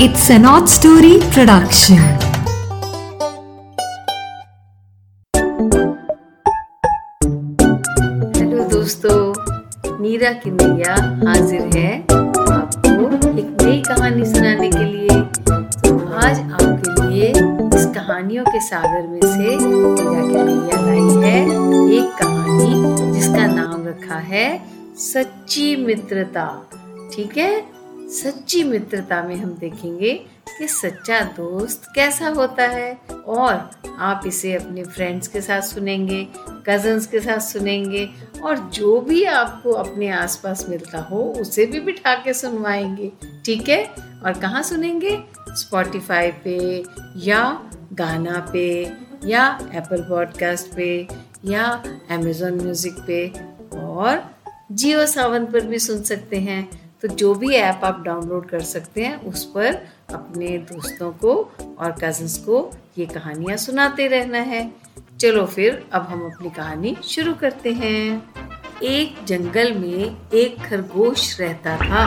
It's an odd story production. Hello दोस्तों। नीरा की हाजिर है आपको एक नई कहानी सुनाने के लिए। तो आज आपके लिए इस कहानियों के सागर में से नीरा की लाई है एक कहानी, जिसका नाम रखा है सच्ची मित्रता। ठीक है? सच्ची मित्रता में हम देखेंगे कि सच्चा दोस्त कैसा होता है और आप इसे अपने फ्रेंड्स के साथ सुनेंगे कजन्स के साथ सुनेंगे और जो भी आपको अपने आसपास मिलता हो, उसे भी बिठा के सुनवाएँगे। ठीक है? और कहाँ सुनेंगे? स्पॉटिफाई पे या गाना पे या एप्पल पॉडकास्ट पे या अमेजोन म्यूज़िक पे और जियो सावन पर भी सुन सकते हैं। तो जो भी ऐप आप डाउनलोड कर सकते हैं, उस पर अपने दोस्तों को और कजन्स को ये कहानियाँ सुनाते रहना है। चलो फिर अब हम अपनी कहानी शुरू करते हैं। एक जंगल में एक खरगोश रहता था।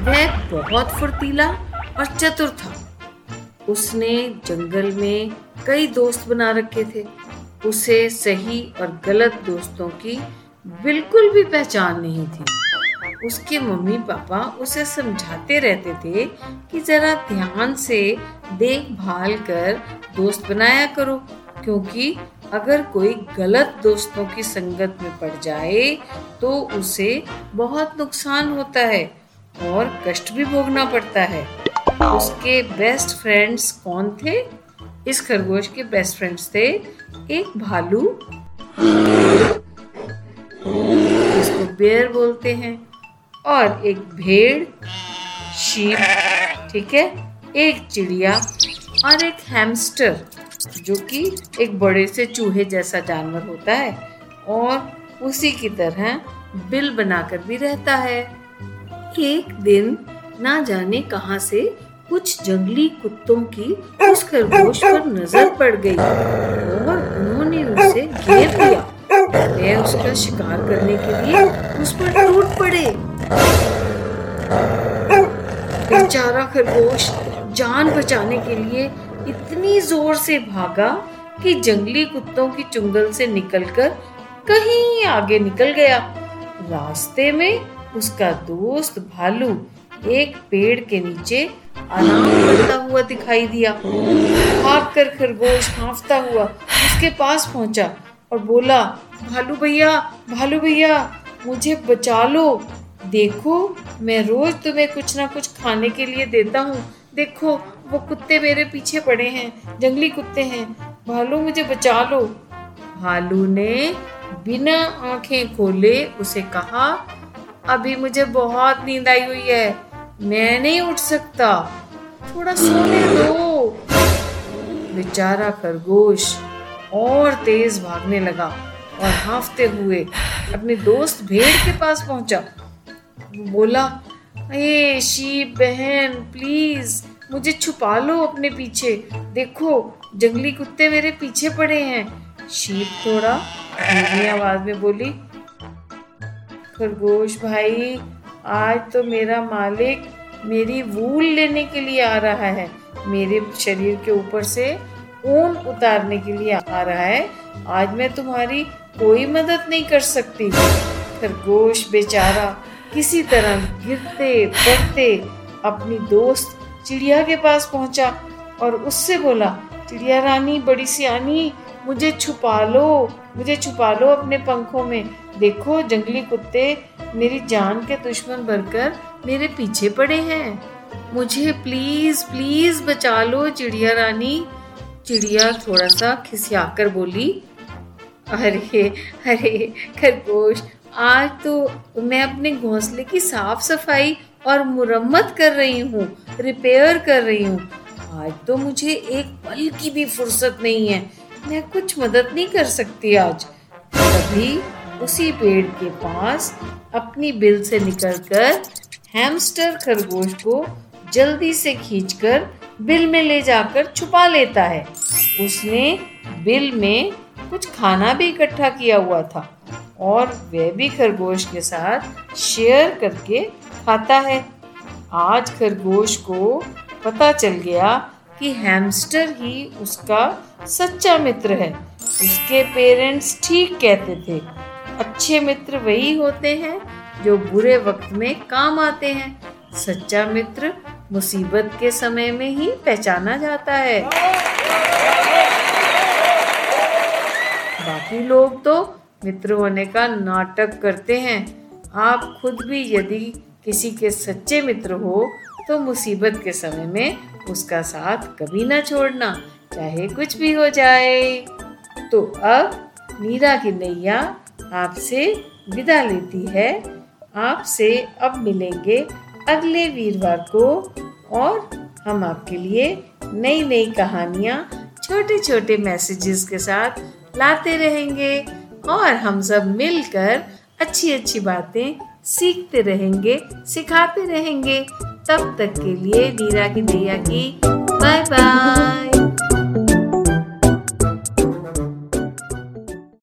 वह बहुत फुर्तीला और चतुर था। उसने जंगल में कई दोस्त बना रखे थे। उसे सही और गलत दोस्तों की बिल्कुल भी पहचान नहीं थी। उसके मम्मी पापा उसे समझाते रहते थे कि जरा ध्यान से देखभाल कर दोस्त बनाया करो, क्योंकि अगर कोई गलत दोस्तों की संगत में पड़ जाए तो उसे बहुत नुकसान होता है और कष्ट भी भोगना पड़ता है। उसके बेस्ट फ्रेंड्स कौन थे? इस खरगोश के बेस्ट फ्रेंड्स थे एक भालू। इसको बेयर बोलते हैं। और एक भेड़, शीप, ठीक है? एक चिड़िया और एक हैमस्टर जो कि एक बड़े से चूहे जैसा जानवर होता है और उसी की तरह बिल बनाकर भी रहता है। एक दिन ना जाने कहाँ से कुछ जंगली कुत्तों की उस खरगोश पर नज़र पड़ गई और उन्होंने उसे घेर लिया। उसका शिकार करने के लिए उस पर टूट पड़े। बेचारा खरगोश जान बचाने के लिए इतनी ज़ोर से भागा कि जंगली कुत्तों की चुंगल से निकलकर कहीं आगे निकल गया। रास्ते में उसका दोस्त भालू एक पेड़ के नीचे आराम करता हुआ दिखाई दिया। भाग कर खरगोश हाफता हुआ उसके पास पहुँचा और बोला, भालू भैया भालू भैया, मुझे बचा लो। देखो, मैं रोज तुम्हें कुछ ना कुछ खाने के लिए देता हूँ। देखो, वो कुत्ते मेरे पीछे पड़े हैं, जंगली कुत्ते हैं। भालू, मुझे बचा लो। भालू ने बिना आँखें खोले उसे कहा, अभी मुझे बहुत नींद आई हुई है, मैं नहीं उठ सकता। थोड़ा सोने दो। बेचारा खरगोश और तेज भागने लगा और हाफते हुए अपने दोस्त भेड़ के पास पहुँचा। बोला, अरे शीप बहन प्लीज़ मुझे छुपा लो अपने पीछे। देखो, जंगली कुत्ते मेरे पीछे पड़े हैं। शीप थोड़ा धीमी आवाज़ में बोली, खरगोश भाई, आज तो मेरा मालिक मेरी वूल लेने के लिए आ रहा है। मेरे शरीर के ऊपर से ऊन उतारने के लिए आ रहा है। आज मैं तुम्हारी कोई मदद नहीं कर सकती। खरगोश बेचारा किसी तरह गिरते, पड़ते अपनी दोस्त चिड़िया के पास पहुँचा और उससे बोला, चिड़िया रानी, बड़ी सियानी, मुझे छुपा लो, मुझे छुपा लो अपने पंखों में। देखो, जंगली कुत्ते मेरी जान के दुश्मन बनकर मेरे पीछे पड़े हैं। मुझे प्लीज़ प्लीज़ बचा लो चिड़िया रानी। चिड़िया थोड़ा सा खिसियाकर बोली अरे अरे, खरगोश, आज तो मैं अपने घोंसले की साफ़ सफ़ाई और मुरम्मत कर रही हूँ रिपेयर कर रही हूँ। आज तो मुझे एक पल की भी फुर्सत नहीं है। मैं कुछ मदद नहीं कर सकती आज। तभी उसी पेड़ के पास अपनी बिल से निकलकर हैमस्टर खरगोश को जल्दी से खींचकर बिल में ले जाकर छुपा लेता है। उसने बिल में कुछ खाना भी इकट्ठा किया हुआ था और वह भी खरगोश के साथ शेयर करके खाता है। आज खरगोश को पता चल गया कि हैमस्टर ही उसका सच्चा मित्र है। उसके पेरेंट्स ठीक कहते थे। अच्छे मित्र वही होते हैं जो बुरे वक्त में काम आते हैं। सच्चा मित्र मुसीबत के समय में ही पहचाना जाता है। बाकी लोग तो मित्र होने का नाटक करते हैं। आप खुद भी यदि किसी के सच्चे मित्र हो तो मुसीबत के समय में उसका साथ कभी ना छोड़ना, चाहे कुछ भी हो जाए। तो अब मीरा की नैया आपसे विदा लेती है। आपसे अब मिलेंगे अगले वीरवार को, और हम आपके लिए नई नई कहानियाँ छोटे छोटे मैसेजेस के साथ लाते रहेंगे और हम सब मिलकर अच्छी अच्छी बातें सीखते रहेंगे, सिखाते रहेंगे। तब तक के लिए नीरा की नैया की बाय बाय